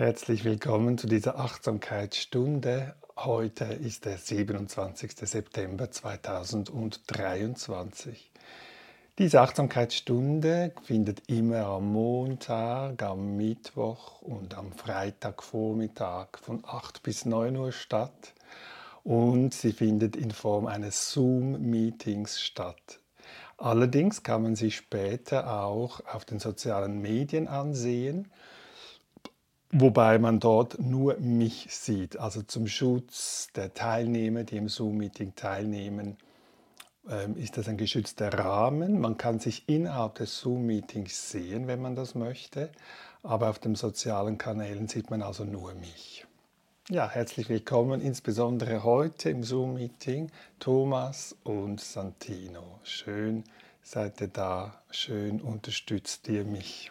Herzlich willkommen zu dieser Achtsamkeitsstunde. Heute ist der 27. September 2023. Diese Achtsamkeitsstunde findet immer am Montag, am Mittwoch und am Freitagvormittag von 8 bis 9 Uhr statt und sie findet in Form eines Zoom-Meetings statt. Allerdings kann man sie später auch auf den sozialen Medien ansehen Wobei man dort nur mich sieht. Also zum Schutz der Teilnehmer, die im Zoom-Meeting teilnehmen, ähm, ist das ein geschützter Rahmen. Man kann sich innerhalb des Zoom-Meetings sehen, wenn man das möchte. Aber auf den sozialen Kanälen sieht man also nur mich. Ja, herzlich willkommen, insbesondere heute im Zoom-Meeting, Thomas und Santino. Schön seid ihr da, schön unterstützt ihr mich.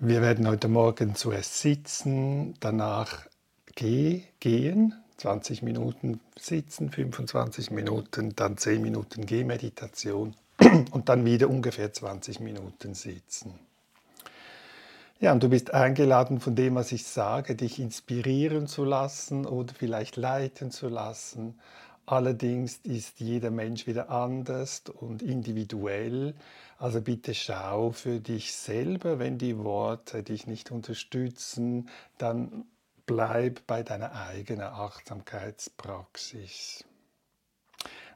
Wir werden heute Morgen zuerst sitzen, danach gehen, 20 Minuten sitzen, 25 Minuten, dann 10 Minuten Gehmeditation und dann wieder ungefähr 20 Minuten sitzen. Ja, und du bist eingeladen, von dem, was ich sage, dich inspirieren zu lassen oder vielleicht leiten zu lassen. Allerdings ist jeder Mensch wieder anders und individuell. Also bitte schau für dich selber, wenn die Worte dich nicht unterstützen, dann bleib bei deiner eigenen Achtsamkeitspraxis.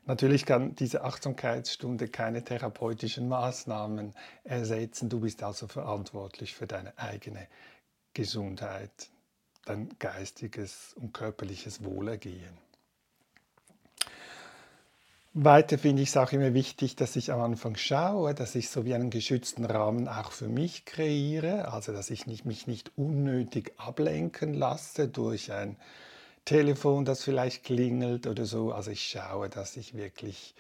Natürlich kann diese Achtsamkeitsstunde keine therapeutischen Maßnahmen ersetzen. Du bist also verantwortlich für deine eigene Gesundheit, dein geistiges und körperliches Wohlergehen. Weiter finde ich es auch immer wichtig, dass ich am Anfang schaue, dass ich so wie einen geschützten Rahmen auch für mich kreiere, also dass ich nicht, mich nicht unnötig ablenken lasse durch ein Telefon, das vielleicht klingelt oder so. Also ich schaue, dass ich wirklich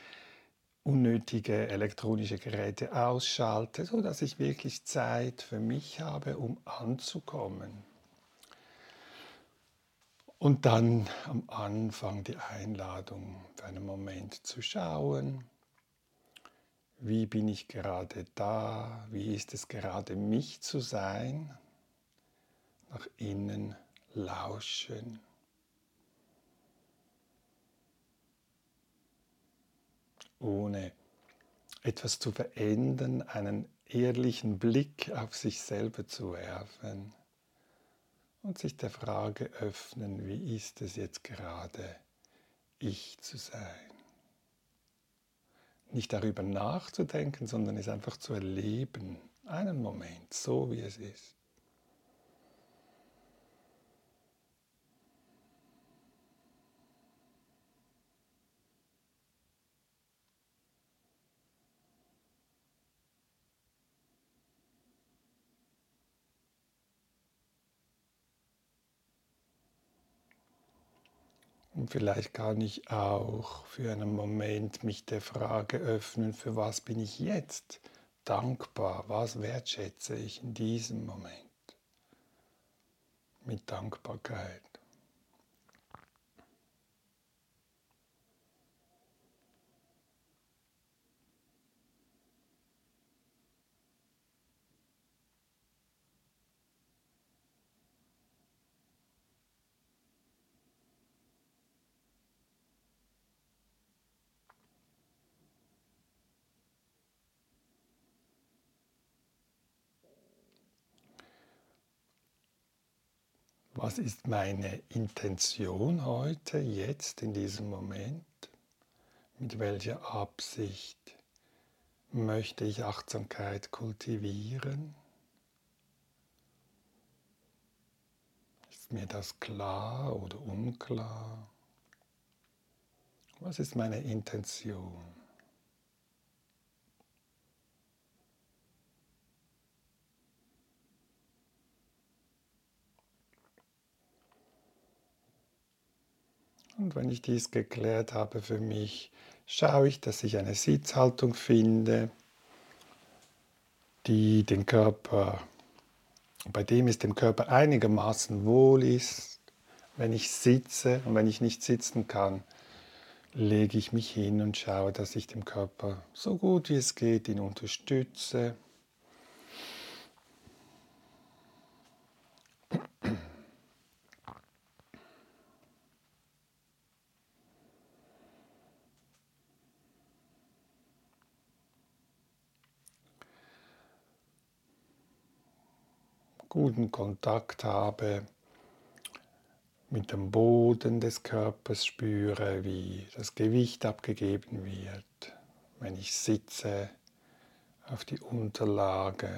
unnötige elektronische Geräte ausschalte, sodass ich wirklich Zeit für mich habe, um anzukommen. Und dann am Anfang die Einladung für einen Moment zu schauen, wie bin ich gerade da, wie ist es gerade mich zu sein, nach innen lauschen. Ohne etwas zu verändern, einen ehrlichen Blick auf sich selber zu werfen und sich der Frage öffnen, wie ist es jetzt gerade, ich zu sein. Nicht darüber nachzudenken, sondern es einfach zu erleben, einen Moment, so wie es ist. Und vielleicht kann ich auch für einen Moment mich der Frage öffnen, für was bin ich jetzt dankbar, was wertschätze ich in diesem Moment mit Dankbarkeit. Was ist meine Intention heute, jetzt, in diesem Moment? Mit welcher Absicht möchte ich Achtsamkeit kultivieren? Ist mir das klar oder unklar? Was ist meine Intention? Und wenn ich dies geklärt habe für mich, schaue ich, dass ich eine Sitzhaltung finde, die den Körper, bei dem es dem Körper einigermaßen wohl ist. Wenn ich sitze und wenn ich nicht sitzen kann, lege ich mich hin und schaue, dass ich dem Körper so gut wie es geht ihn unterstütze. Guten Kontakt habe mit dem Boden des Körpers, spüre, wie das Gewicht abgegeben wird, wenn ich sitze auf die Unterlage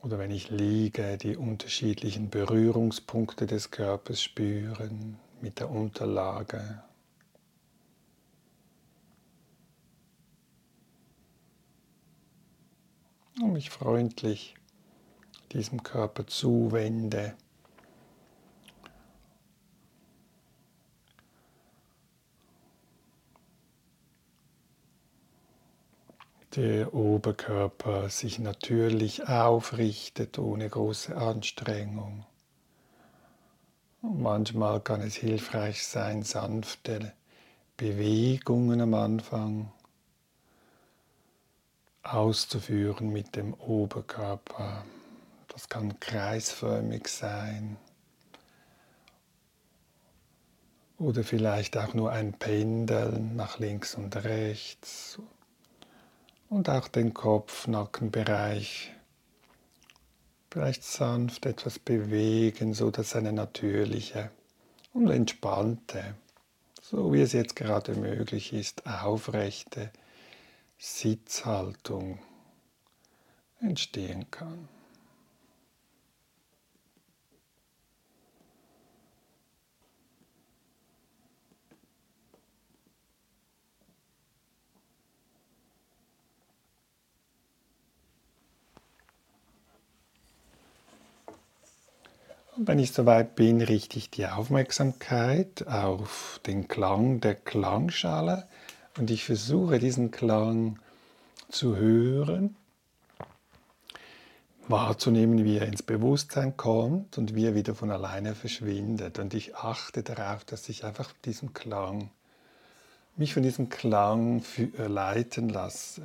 oder wenn ich liege, die unterschiedlichen Berührungspunkte des Körpers spüren mit der Unterlage. Und mich freundlich diesem Körper zuwende. Der Oberkörper sich natürlich aufrichtet ohne große Anstrengung. Und manchmal kann es hilfreich sein, sanfte Bewegungen am Anfang auszuführen mit dem Oberkörper. Das kann kreisförmig sein. Oder vielleicht auch nur ein Pendeln nach links und rechts. Und auch den Kopf-Nackenbereich vielleicht sanft etwas bewegen, so dass eine natürliche und entspannte, so wie es jetzt gerade möglich ist, aufrechte Sitzhaltung entstehen kann. Und wenn ich soweit bin, richte ich die Aufmerksamkeit auf den Klang der Klangschale und ich versuche diesen Klang zu hören, wahrzunehmen, wie er ins Bewusstsein kommt und wie er wieder von alleine verschwindet. Und ich achte darauf, dass ich einfach diesen Klang, mich von diesem Klang leiten lasse.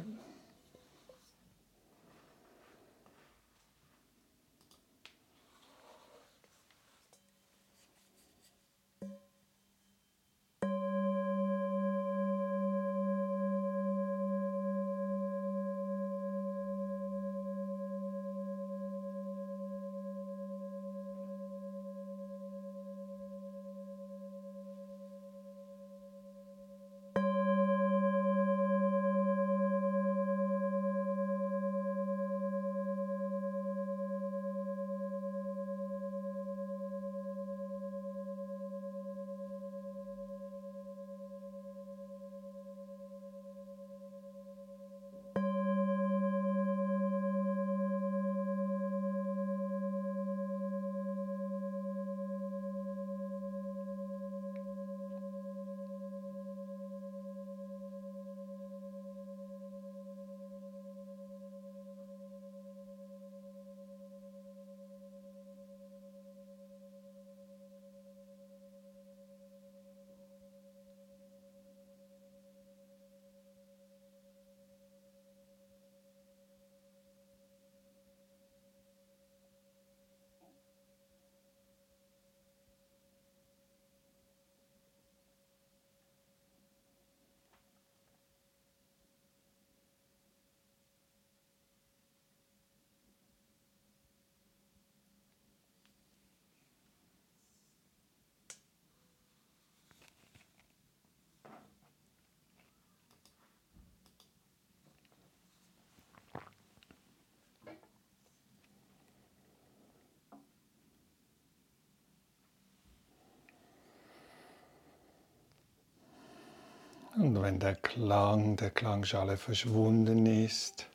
Und wenn der Klang der Klangschale verschwunden ist,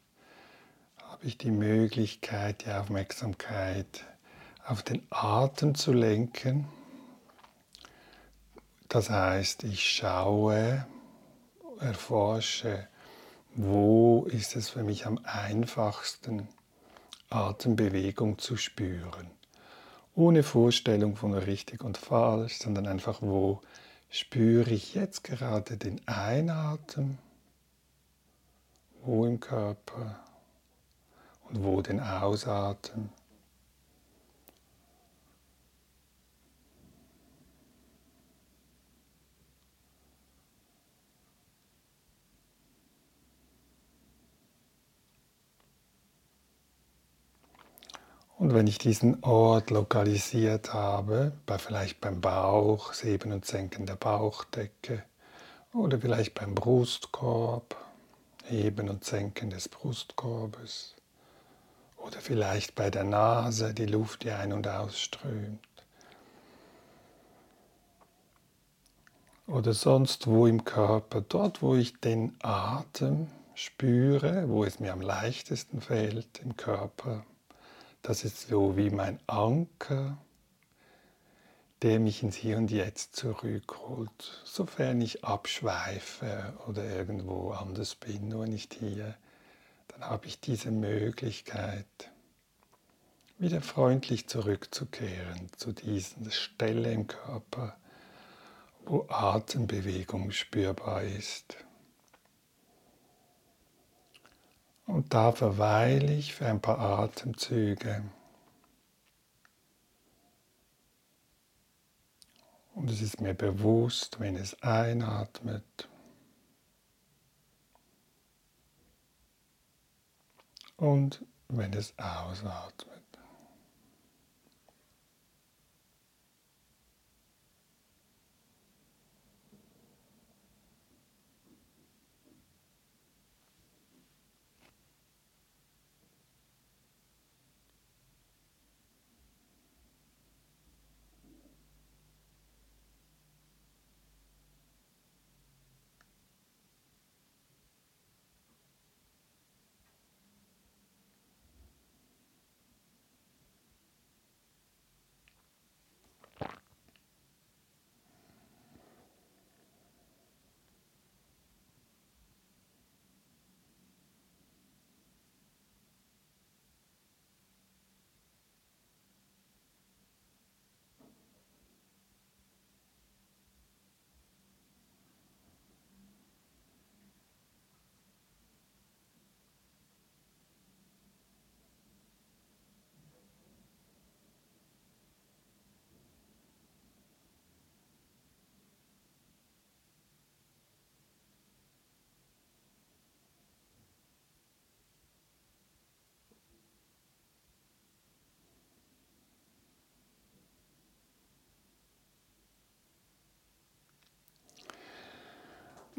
habe ich die Möglichkeit, die Aufmerksamkeit auf den Atem zu lenken. Das heißt, ich schaue, erforsche, wo ist es für mich am einfachsten, Atembewegung zu spüren. Ohne Vorstellung von richtig und falsch, sondern einfach, wo spüre ich jetzt gerade den Einatmen, wo im Körper und wo den Ausatmen. Und wenn ich diesen Ort lokalisiert habe, bei, vielleicht beim Bauch, Heben und Senken der Bauchdecke oder vielleicht beim Brustkorb, Heben und Senken des Brustkorbes oder vielleicht bei der Nase, die Luft, die ein- und ausströmt. Oder sonst wo im Körper, dort wo ich den Atem spüre, wo es mir am leichtesten fällt im Körper. Das ist so wie mein Anker, der mich ins Hier und Jetzt zurückholt, sofern ich abschweife oder irgendwo anders bin, nur nicht hier dann habe ich diese Möglichkeit, wieder freundlich zurückzukehren zu dieser Stelle im Körper, wo Atembewegung spürbar ist. Und da verweile ich für ein paar Atemzüge. Und es ist mir bewusst, wenn es einatmet, und wenn es ausatmet.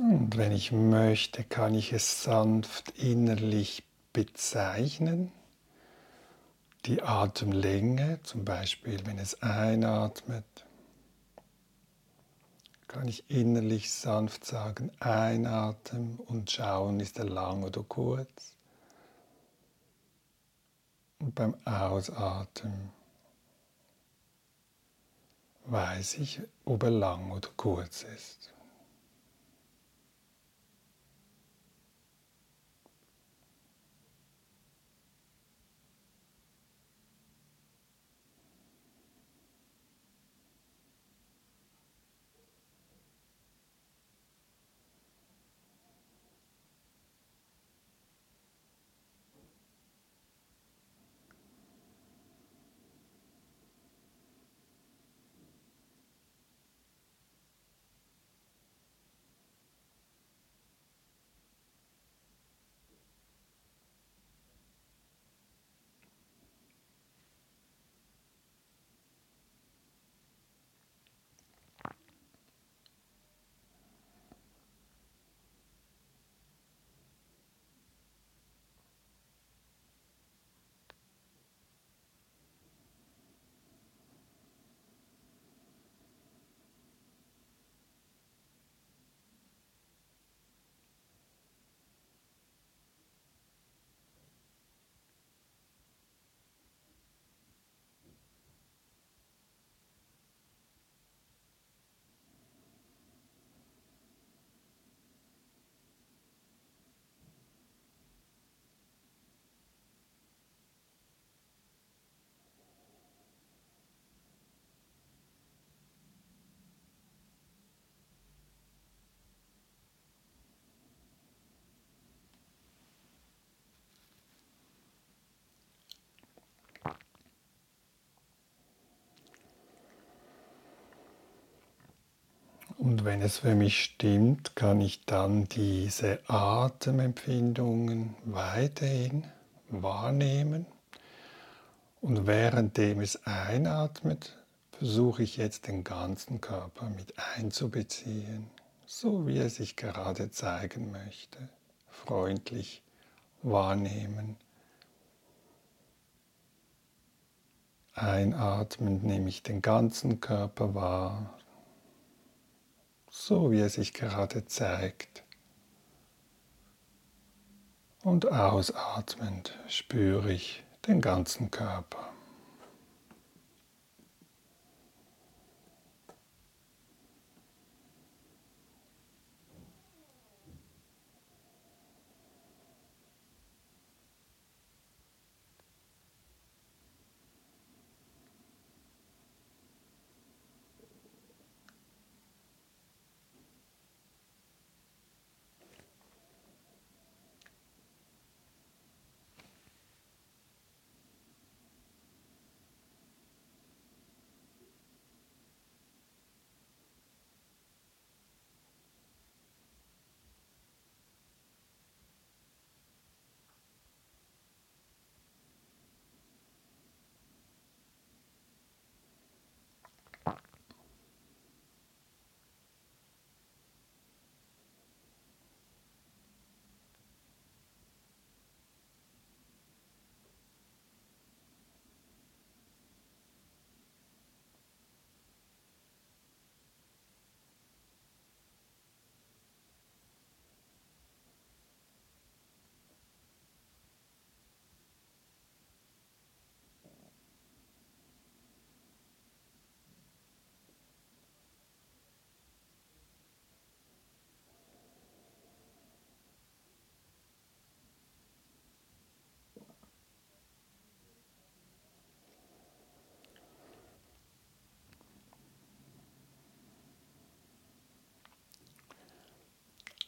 Und wenn ich möchte, kann ich es sanft innerlich bezeichnen. Die Atemlänge, zum Beispiel wenn es einatmet, kann ich innerlich sanft sagen, einatmen und schauen, ist er lang oder kurz. Und beim Ausatmen weiß ich, ob er lang oder kurz ist. Und wenn es für mich stimmt, kann ich dann diese Atemempfindungen weiterhin wahrnehmen Und währenddem es einatmet, versuche ich jetzt den ganzen Körper mit einzubeziehen, so wie er sich gerade zeigen möchte, freundlich wahrnehmen. Einatmend nehme ich den ganzen Körper wahr, so wie er sich gerade zeigt. Und ausatmend spüre ich den ganzen Körper.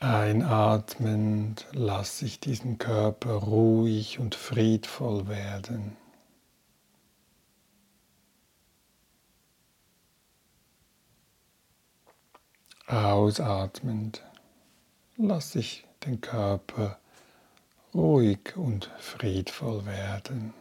Einatmend lasse ich diesen Körper ruhig und friedvoll werden. Ausatmend lasse ich den Körper ruhig und friedvoll werden.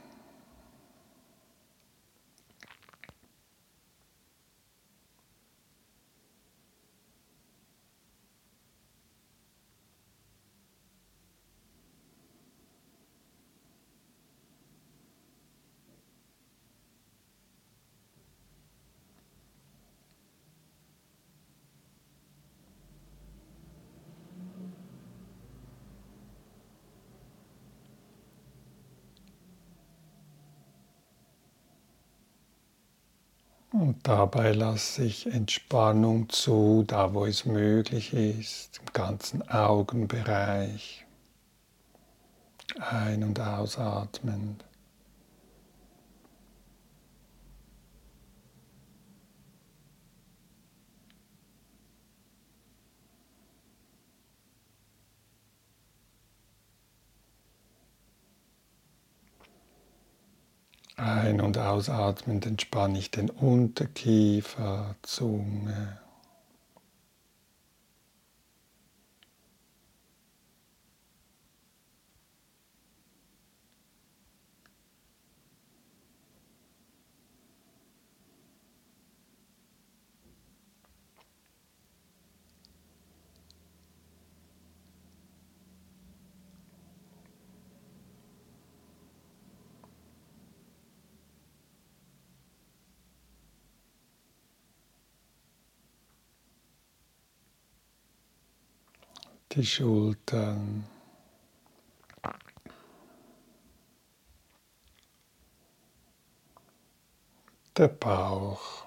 Und dabei lasse ich Entspannung zu, da wo es möglich ist, im ganzen Augenbereich. Ein- und ausatmend. Ein- und ausatmend entspanne ich den Unterkiefer, Zunge. Die Schultern, der Bauch.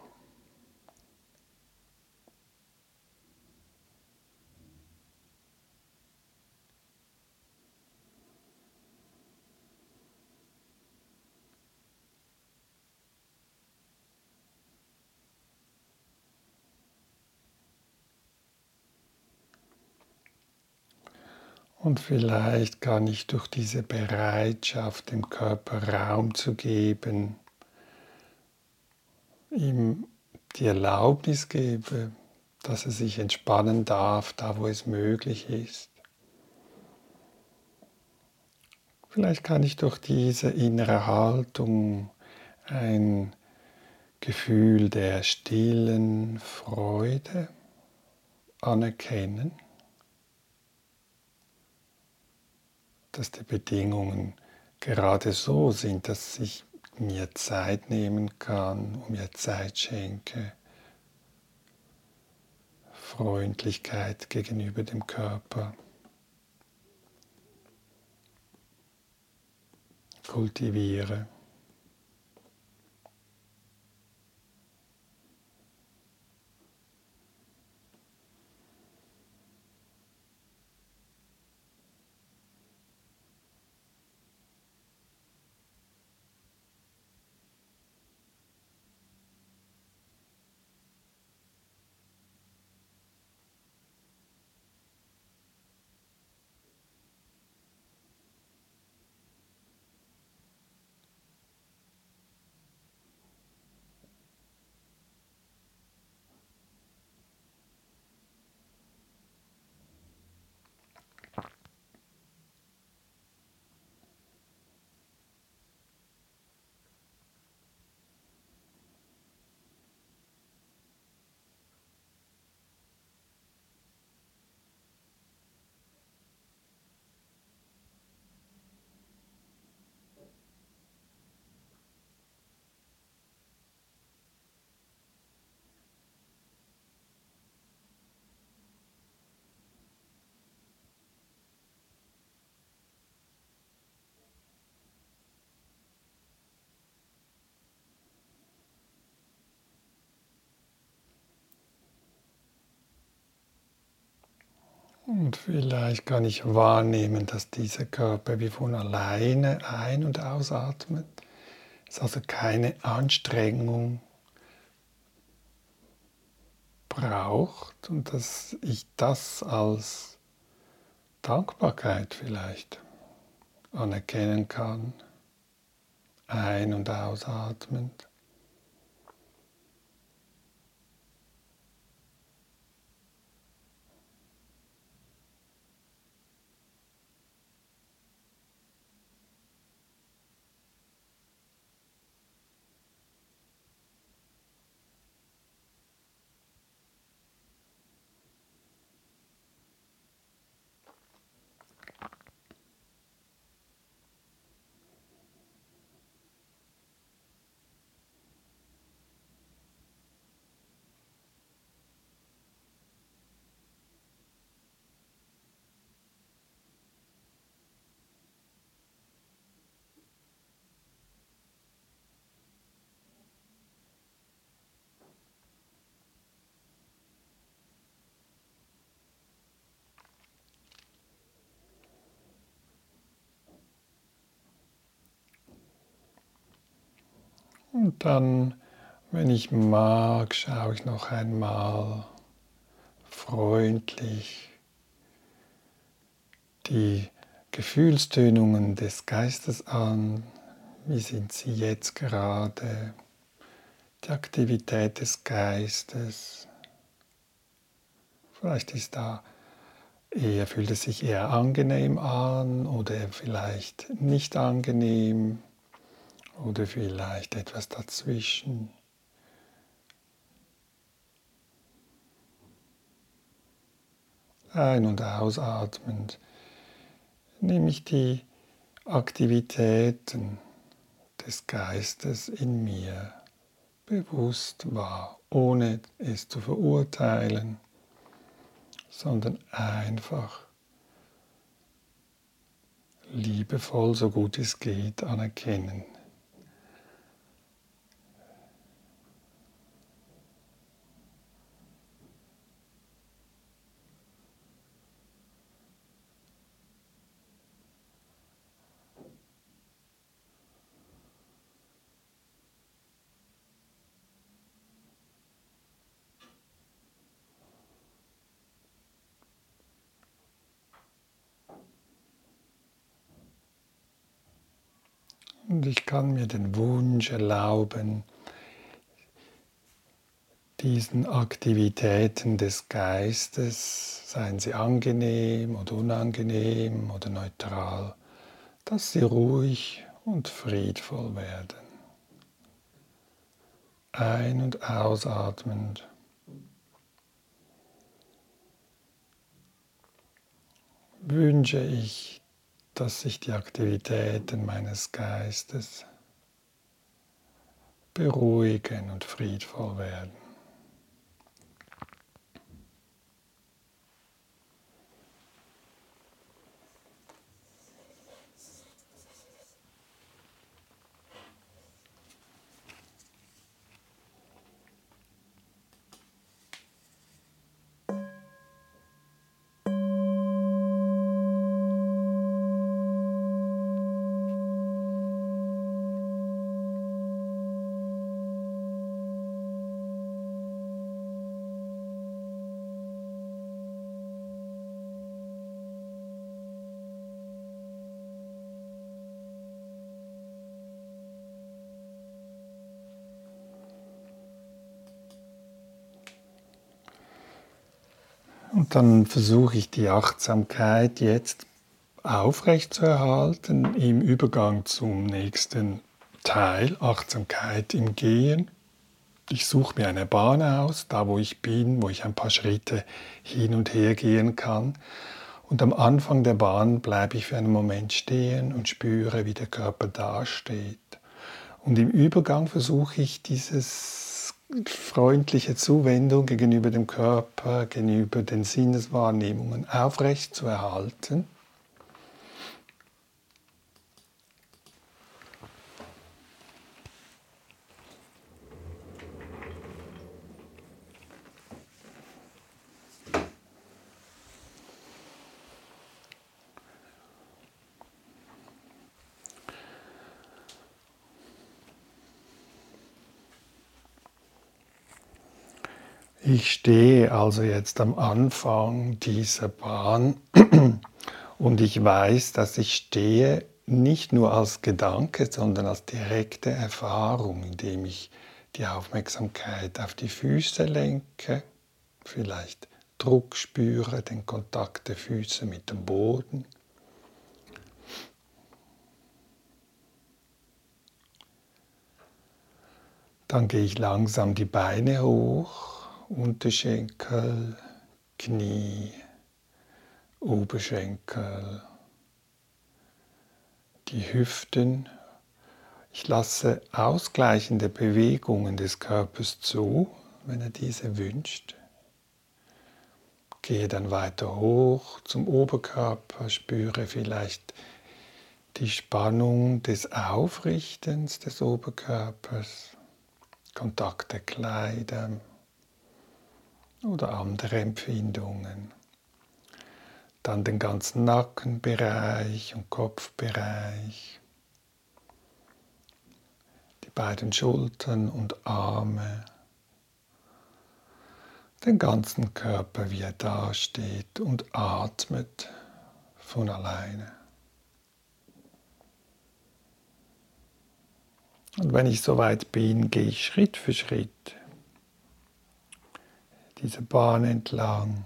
Und vielleicht kann ich durch diese Bereitschaft, dem Körper Raum zu geben, ihm die Erlaubnis gebe, dass er sich entspannen darf, da wo es möglich ist. Vielleicht kann ich durch diese innere Haltung ein Gefühl der stillen Freude anerkennen, dass die Bedingungen gerade so sind, dass ich mir Zeit nehmen kann mir Zeit schenke, Freundlichkeit gegenüber dem Körper. kultiviere. Und vielleicht kann ich wahrnehmen, dass dieser Körper wie von alleine ein- und ausatmet. Es ist also keine Anstrengung braucht und dass ich das als Dankbarkeit vielleicht anerkennen kann, ein- und ausatmend. Und dann, wenn ich mag, schaue ich noch einmal freundlich die Gefühlstönungen des Geistes an. Wie sind sie jetzt gerade? Die Aktivität des Geistes. Vielleicht ist da eher, fühlt es sich eher angenehm an oder vielleicht nicht angenehm oder vielleicht etwas dazwischen. Ein- und ausatmend nehme ich die Aktivitäten des Geistes in mir bewusst wahr, ohne es zu verurteilen, sondern einfach liebevoll, so gut es geht, anerkennen. Und ich kann mir den Wunsch erlauben, diesen Aktivitäten des Geistes, seien sie angenehm oder unangenehm oder neutral, dass sie ruhig und friedvoll werden. ein- und ausatmend. Wünsche ich, dass sich die Aktivitäten meines Geistes beruhigen und friedvoll werden. Und dann versuche ich die Achtsamkeit jetzt aufrechtzuerhalten im Übergang zum nächsten Teil, Achtsamkeit im Gehen. Ich suche mir eine Bahn aus, da wo ich bin, wo ich ein paar Schritte hin und her gehen kann. Und am Anfang der Bahn bleibe ich für einen Moment stehen und spüre, wie der Körper dasteht. Und im Übergang versuche ich dieses freundliche Zuwendung gegenüber dem Körper, gegenüber den Sinneswahrnehmungen aufrecht zu erhalten. Ich stehe also jetzt am Anfang dieser Bahn und ich weiß, dass ich stehe nicht nur als Gedanke, sondern als direkte Erfahrung, indem ich die Aufmerksamkeit auf die Füße lenke, vielleicht Druck spüre, den Kontakt der Füße mit dem Boden. Dann gehe ich langsam die Beine hoch Unterschenkel, Knie, Oberschenkel, die Hüften. Ich lasse ausgleichende Bewegungen des Körpers zu, wenn er diese wünscht. Gehe dann weiter hoch zum Oberkörper, spüre vielleicht die Spannung des Aufrichtens des Oberkörpers, Kontakt der Kleider, oder andere Empfindungen. Dann den ganzen Nackenbereich und Kopfbereich, die beiden Schultern und Arme, den ganzen Körper, wie er dasteht und atmet von alleine. Und wenn ich soweit bin, gehe ich Schritt für Schritt diese Bahn entlang.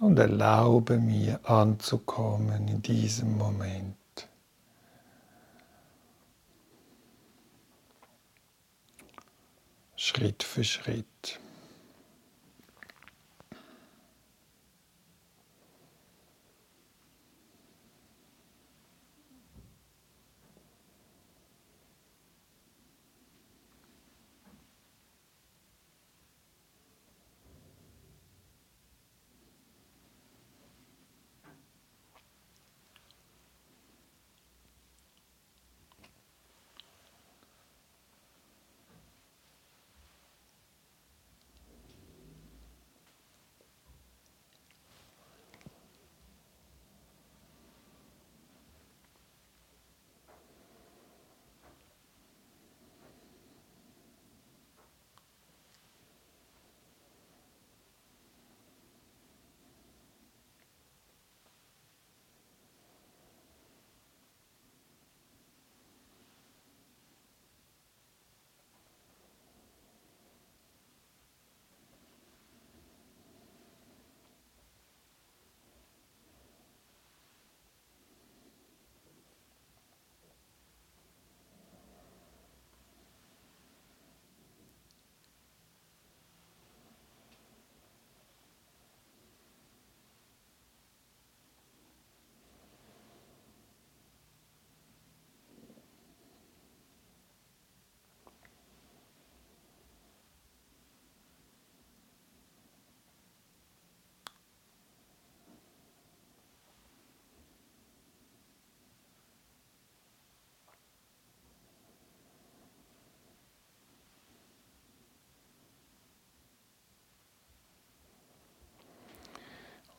Und erlaube mir anzukommen in diesem Moment. Schritt für Schritt.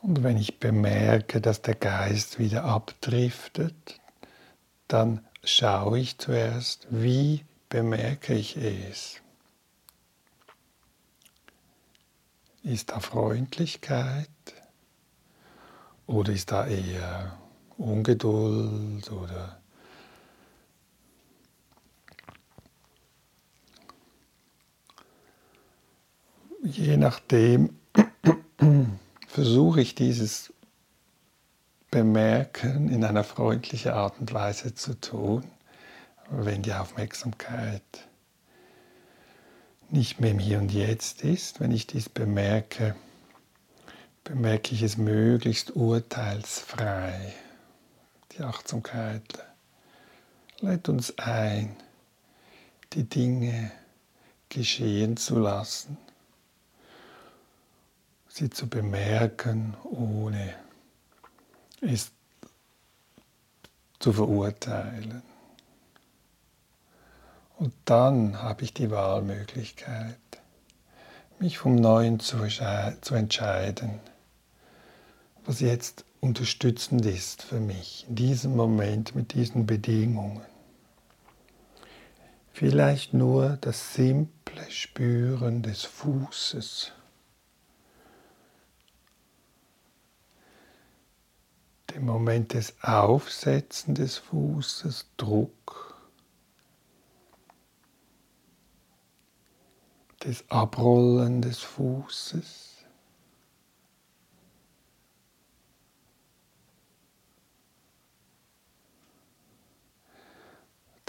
Und wenn ich bemerke, dass der Geist wieder abdriftet, dann schaue ich zuerst, wie bemerke ich es. Ist da Freundlichkeit oder ist da eher Ungeduld oder je nachdem versuche ich dieses Bemerken in einer freundlichen Art und Weise zu tun, wenn die Aufmerksamkeit nicht mehr im Hier und Jetzt ist, wenn ich dies bemerke, bemerke ich es möglichst urteilsfrei. Die Achtsamkeit lädt uns ein, die Dinge geschehen zu lassen sie zu bemerken, ohne es zu verurteilen. Und dann habe ich die Wahlmöglichkeit, mich vom Neuen zu, zu entscheiden, was jetzt unterstützend ist für mich in diesem Moment mit diesen Bedingungen. Vielleicht nur das simple Spüren des Fußes Im Moment des Aufsetzen des Fußes Druck, des Abrollen des Fußes.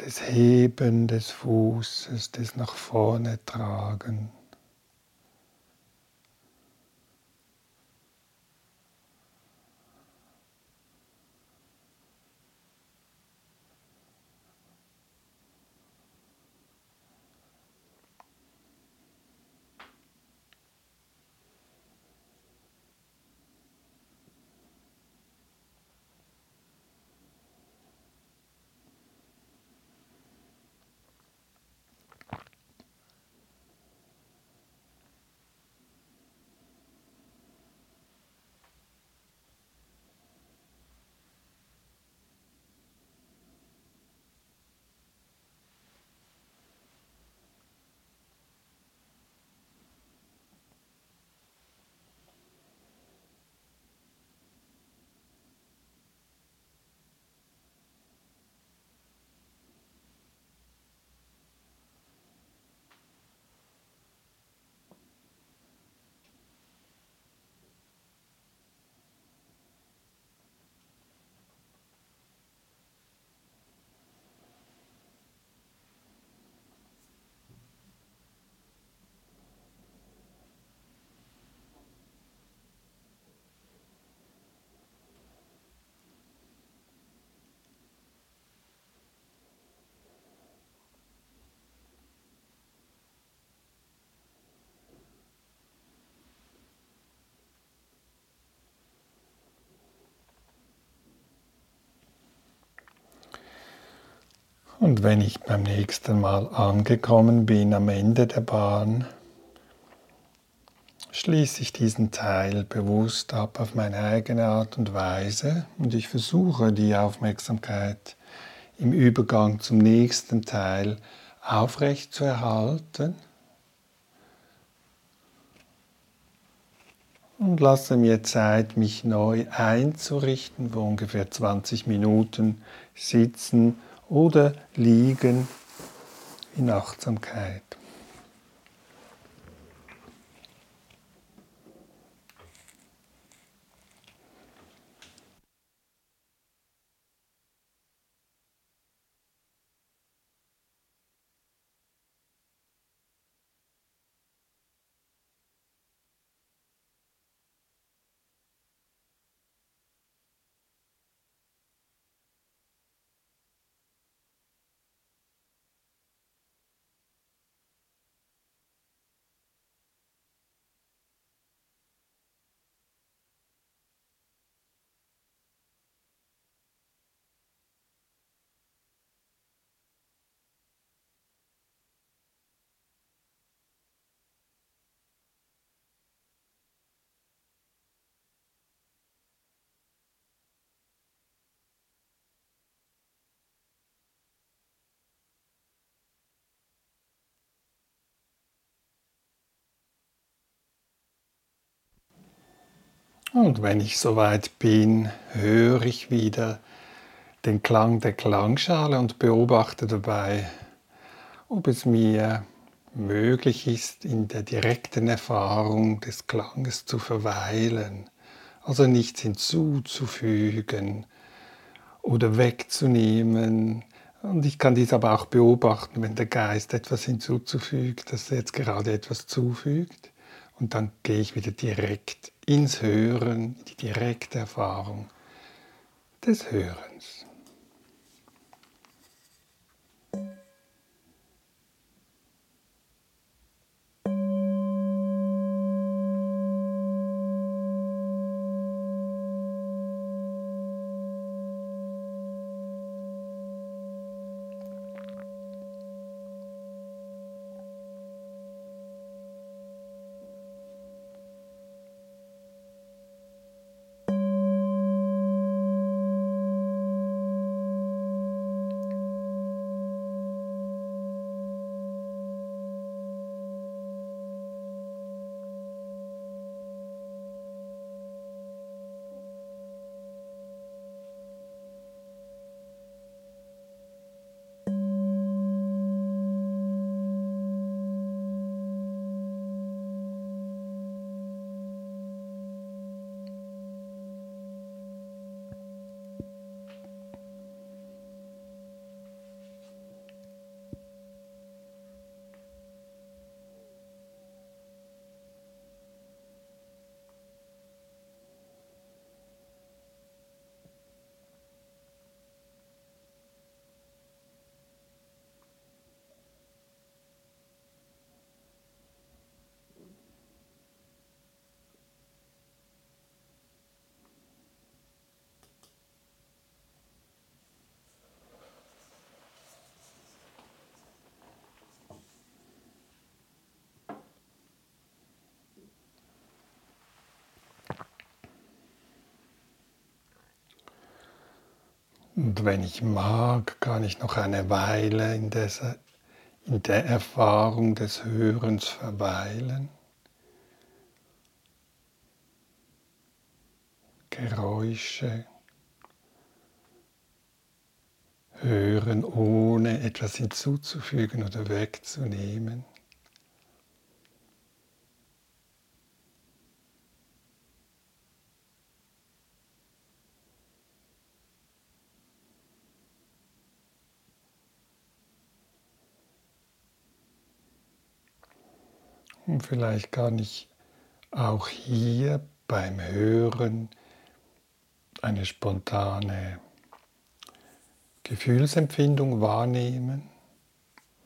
des Heben des Fußes, des nach vorne tragen. Und wenn ich beim nächsten Mal angekommen bin am Ende der Bahn, schließe ich diesen Teil bewusst ab auf meine eigene Art und Weise und ich versuche die Aufmerksamkeit im Übergang zum nächsten Teil aufrecht zu erhalten. Und lasse mir Zeit, mich neu einzurichten, wo ungefähr 20 Minuten sitzen oder liegen in Achtsamkeit. Und wenn ich soweit bin, höre ich wieder den Klang der Klangschale und beobachte dabei, ob es mir möglich ist, in der direkten Erfahrung des Klanges zu verweilen, also nichts hinzuzufügen oder wegzunehmen. Und ich kann dies aber auch beobachten, wenn der Geist etwas hinzuzufügt, dass er jetzt gerade etwas zufügt. Und dann gehe ich wieder direkt ins Hören, in die direkte Erfahrung des Hörens. Und wenn ich mag, kann ich noch eine Weile in, dieser, in der Erfahrung des Hörens verweilen. Geräusche hören, ohne etwas hinzuzufügen oder wegzunehmen. Vielleicht kann ich auch hier beim Hören eine spontane Gefühlsempfindung wahrnehmen.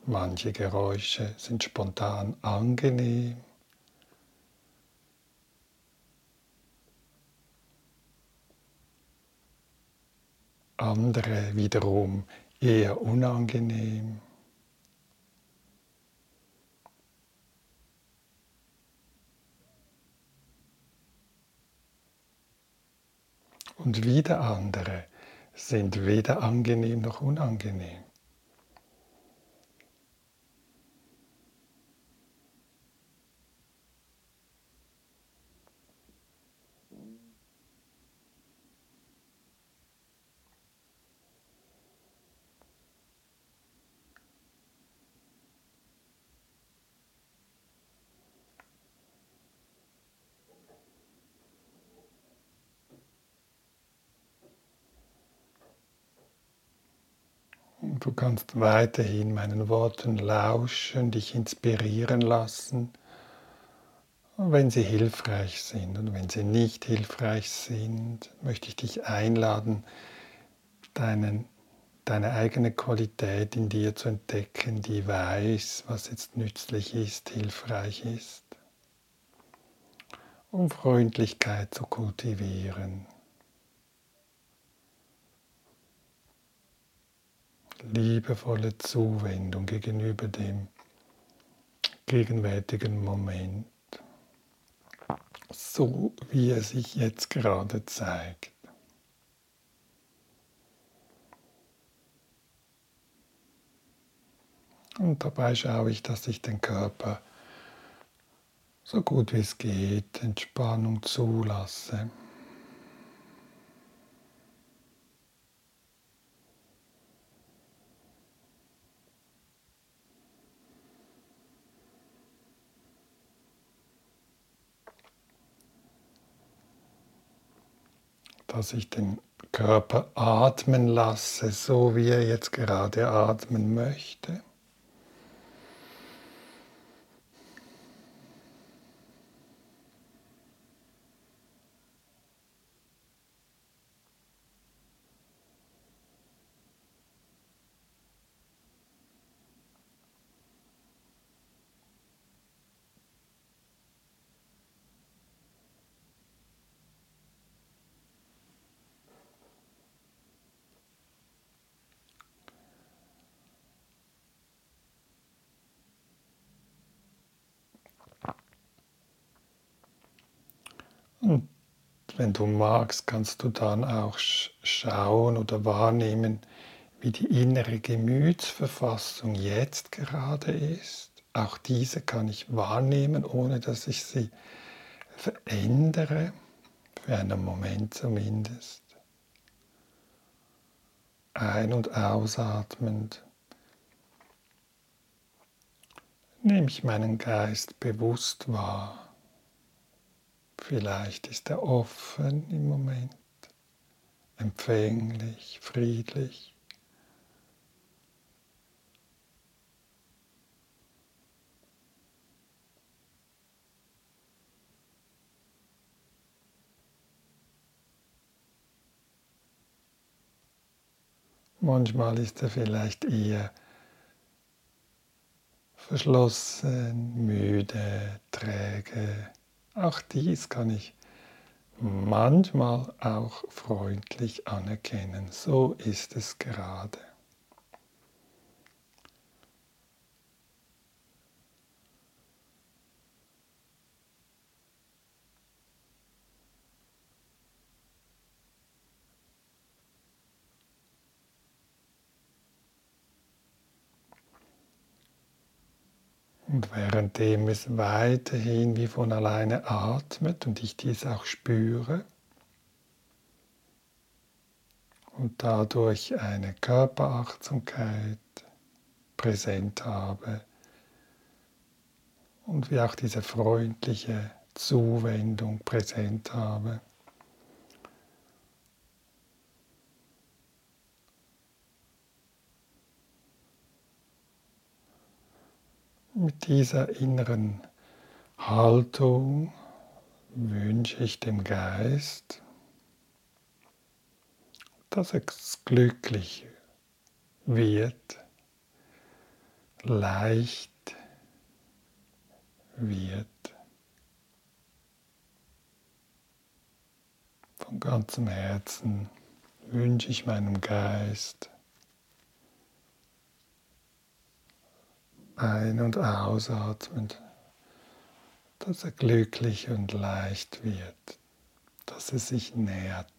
Manche Geräusche sind spontan angenehm. Andere wiederum eher unangenehm. Und wieder andere sind weder angenehm noch unangenehm. Du kannst weiterhin meinen Worten lauschen, dich inspirieren lassen, wenn sie hilfreich sind. Und wenn sie nicht hilfreich sind, möchte ich dich einladen, deinen, deine eigene Qualität in dir zu entdecken, die weiß, was jetzt nützlich ist, hilfreich ist, um Freundlichkeit zu kultivieren. Liebevolle Zuwendung gegenüber dem gegenwärtigen Moment, so wie er sich jetzt gerade zeigt. Und dabei schaue ich, dass ich den Körper so gut wie es geht Entspannung zulasse. Dass ich den Körper atmen lasse, so wie er jetzt gerade atmen möchte. Und wenn du magst, kannst du dann auch schauen oder wahrnehmen, wie die innere Gemütsverfassung jetzt gerade ist. Auch diese kann ich wahrnehmen, ohne dass ich sie verändere, für einen Moment zumindest. Ein- und ausatmend nehme ich meinen Geist bewusst wahr. Vielleicht ist er offen im Moment, empfänglich, friedlich. Manchmal ist er vielleicht eher verschlossen, müde, träge. Auch dies kann ich manchmal auch freundlich anerkennen. So ist es gerade. Und währenddem es weiterhin wie von alleine atmet und ich dies auch spüre und dadurch eine Körperachtsamkeit präsent habe und wie auch diese freundliche Zuwendung präsent habe. Mit dieser inneren Haltung wünsche ich dem Geist, dass es glücklich wird, leicht wird. Von ganzem Herzen wünsche ich meinem Geist, ein- und ausatmend, dass er glücklich und leicht wird, dass er sich nährt.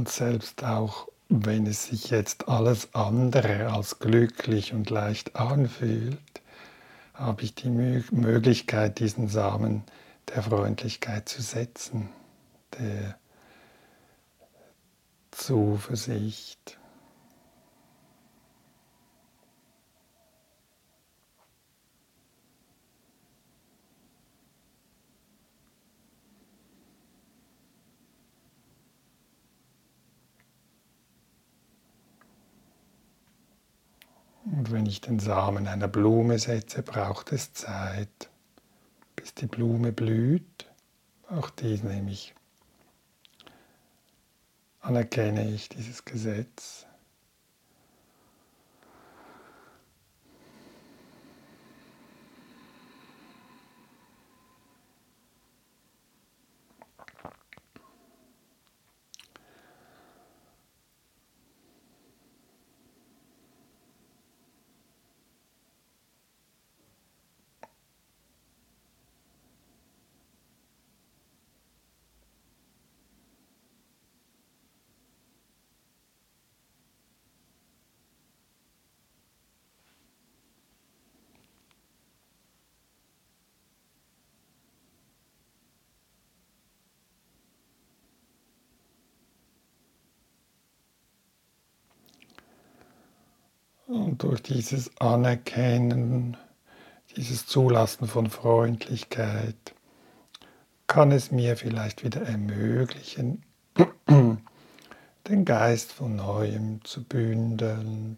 Und selbst auch wenn es sich jetzt alles andere als glücklich und leicht anfühlt, habe ich die Möglichkeit, diesen Samen der Freundlichkeit zu setzen, der Zuversicht. Und wenn ich den Samen einer Blume setze, braucht es Zeit. bis die Blume blüht. Auch dies nehme ich, anerkenne ich dieses Gesetz. Und durch dieses Anerkennen, dieses Zulassen von Freundlichkeit, kann es mir vielleicht wieder ermöglichen, den Geist von neuem zu bündeln,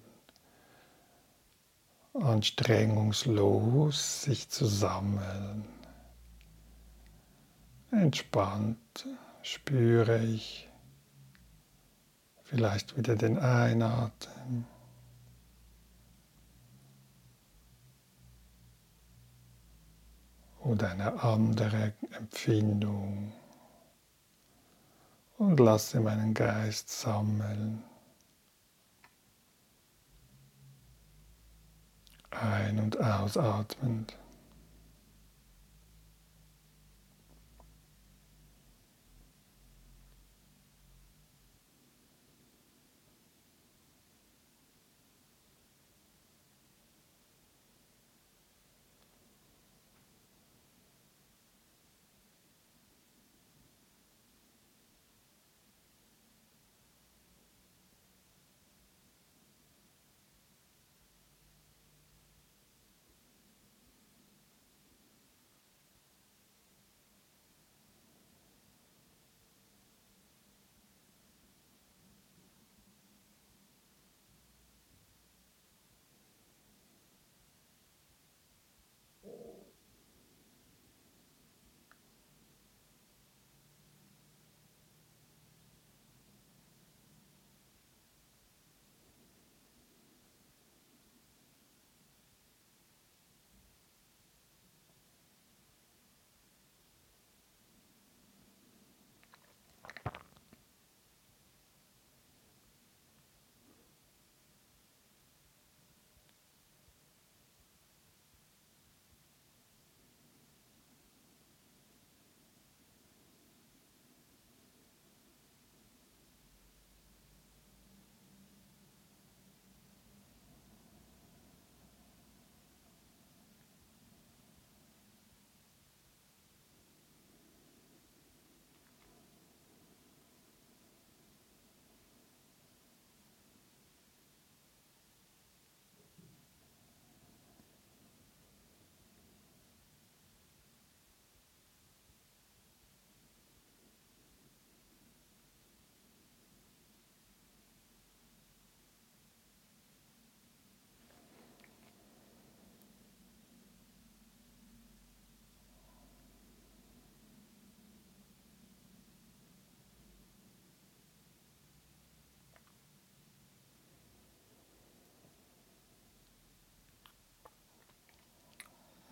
anstrengungslos sich zu sammeln. Entspannt spüre ich vielleicht wieder den Einatmen oder eine andere Empfindung und lasse meinen Geist sammeln. Ein- und ausatmend.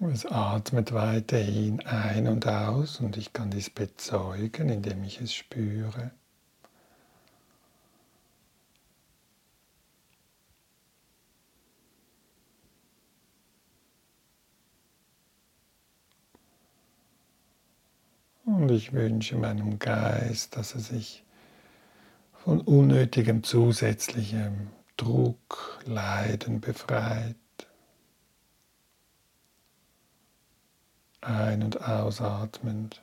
Es atmet weiterhin ein und aus und ich kann dies bezeugen, indem ich es spüre. Und ich wünsche meinem Geist, dass er sich von unnötigem zusätzlichem Druck, Leiden befreit. Ein- und ausatmend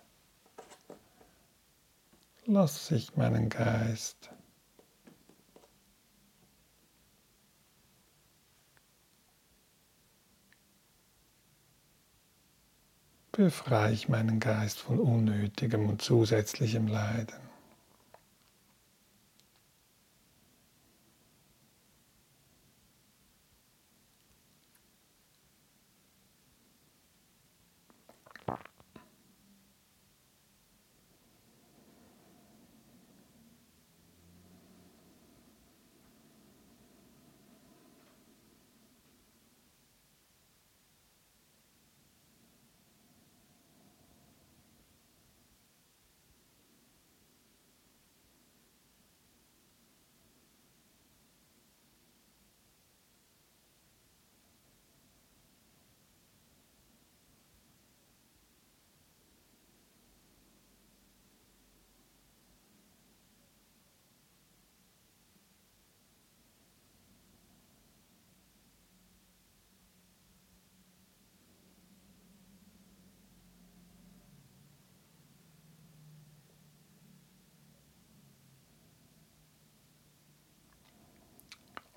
lasse ich meinen Geist befreie ich meinen Geist von unnötigem und zusätzlichem Leiden.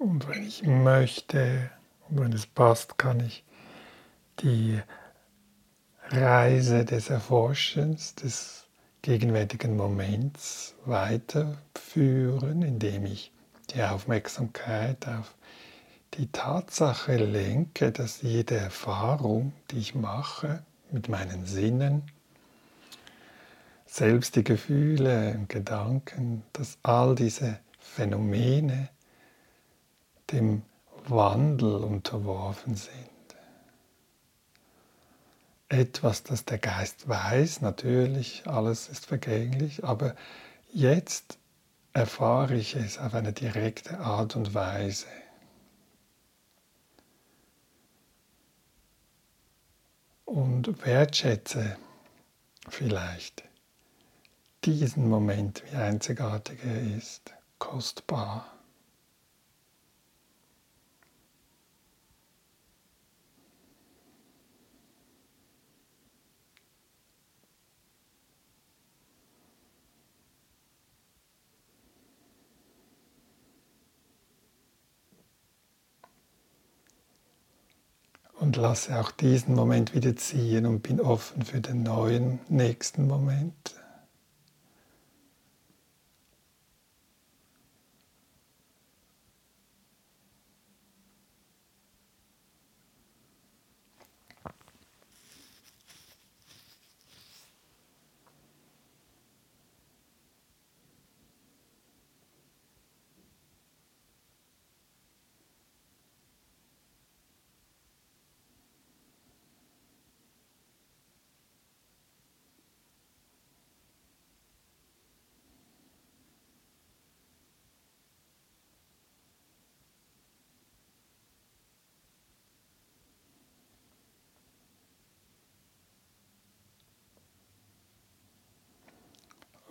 Und wenn ich möchte und wenn es passt, kann ich die Reise des Erforschens, des gegenwärtigen Moments weiterführen, indem ich die Aufmerksamkeit auf die Tatsache lenke, dass jede Erfahrung, die ich mache mit meinen Sinnen, selbst die Gefühle und Gedanken, dass all diese Phänomene dem Wandel unterworfen sind. Etwas, das der Geist weiß, natürlich, alles ist vergänglich, aber jetzt erfahre ich es auf eine direkte Art und Weise. Und wertschätze vielleicht diesen Moment, wie einzigartig er ist, kostbar. Und lasse auch diesen Moment wieder ziehen und bin offen für den neuen nächsten Moment.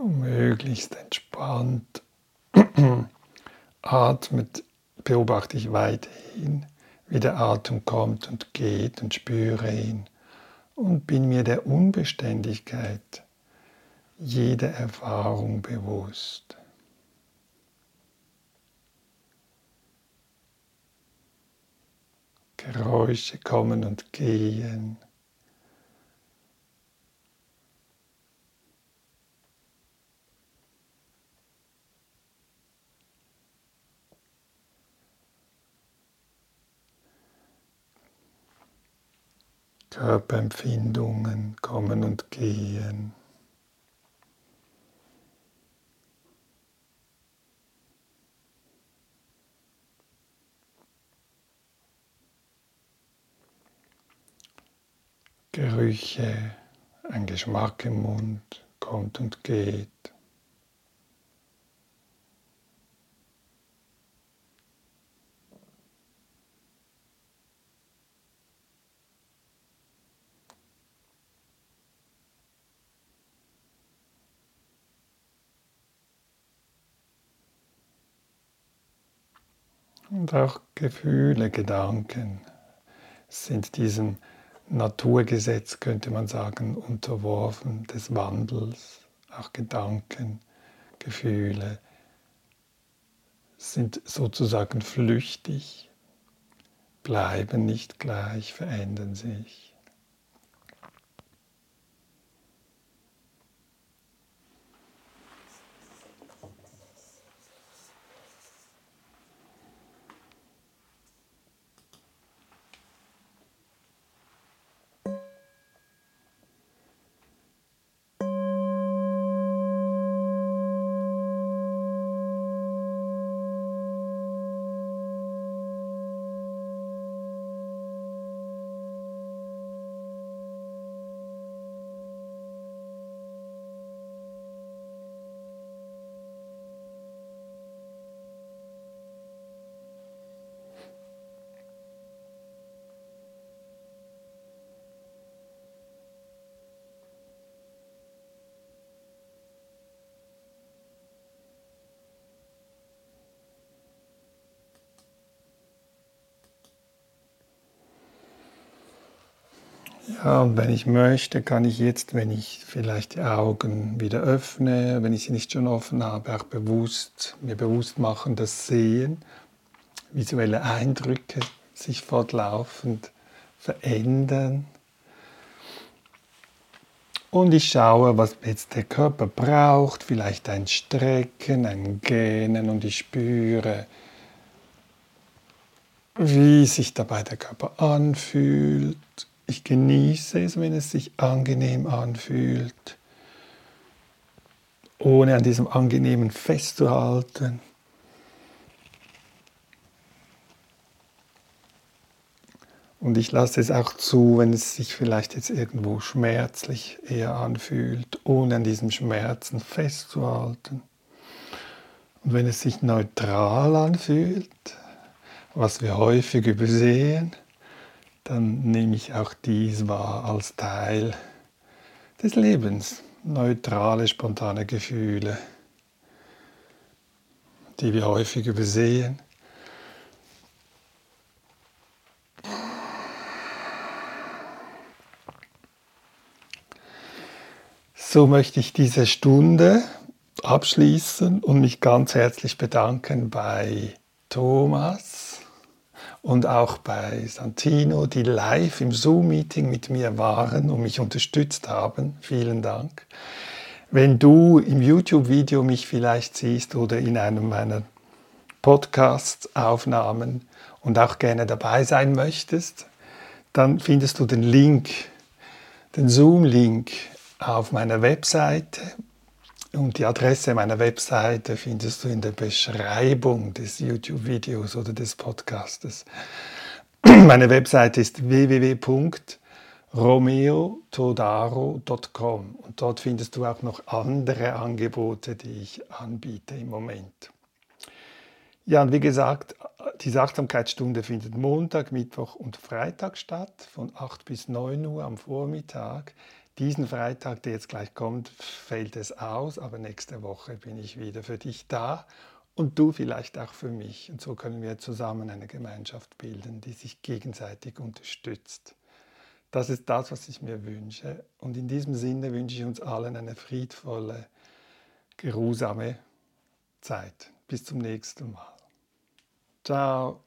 Möglichst entspannt atmet, beobachte ich weiterhin, wie der Atem kommt und geht und spüre ihn und bin mir der Unbeständigkeit jeder Erfahrung bewusst. Geräusche kommen und gehen. Körperempfindungen kommen und gehen. Gerüche, ein Geschmack im Mund kommt und geht. Und auch Gefühle, Gedanken sind diesem Naturgesetz, könnte man sagen, unterworfen des Wandels. Auch Gedanken, Gefühle sind sozusagen flüchtig, bleiben nicht gleich, verändern sich. Ja, und wenn ich möchte, kann ich jetzt, wenn ich vielleicht die Augen wieder öffne, wenn ich sie nicht schon offen habe, auch bewusst, mir bewusst machen, das Sehen, visuelle Eindrücke sich fortlaufend verändern. Und ich schaue, was jetzt der Körper braucht, vielleicht ein Strecken, ein Gähnen und ich spüre, wie sich dabei der Körper anfühlt. Ich genieße es, wenn es sich angenehm anfühlt, ohne an diesem Angenehmen festzuhalten. Und ich lasse es auch zu, wenn es sich vielleicht jetzt irgendwo schmerzlich eher anfühlt, ohne an diesem Schmerzen festzuhalten. Und wenn es sich neutral anfühlt, was wir häufig übersehen, dann nehme ich auch dies wahr als Teil des Lebens. Neutrale, spontane Gefühle, die wir häufig übersehen So möchte ich diese Stunde abschließen und mich ganz herzlich bedanken bei Thomas und auch bei Santino, die live im Zoom-Meeting mit mir waren und mich unterstützt haben. Vielen Dank. Wenn du im YouTube-Video mich vielleicht siehst oder in einem meiner Podcast-Aufnahmen und auch gerne dabei sein möchtest, dann findest du den Link, den Zoom-Link auf meiner Webseite. Und die Adresse meiner Webseite findest du in der Beschreibung des YouTube-Videos oder des Podcastes. Meine Webseite ist www.romeotodaro.com und dort findest du auch noch andere Angebote, die ich anbiete im Moment. Ja, und wie gesagt, die Achtsamkeitsstunde findet Montag, Mittwoch und Freitag statt, von 8 bis 9 Uhr am Vormittag. Diesen Freitag, der jetzt gleich kommt, fällt es aus, aber nächste Woche bin ich wieder für dich da und du vielleicht auch für mich. Und so können wir zusammen eine Gemeinschaft bilden, die sich gegenseitig unterstützt. Das ist das, was ich mir wünsche. Und in diesem Sinne wünsche ich uns allen eine friedvolle, geruhsame Zeit. Bis zum nächsten Mal. Ciao.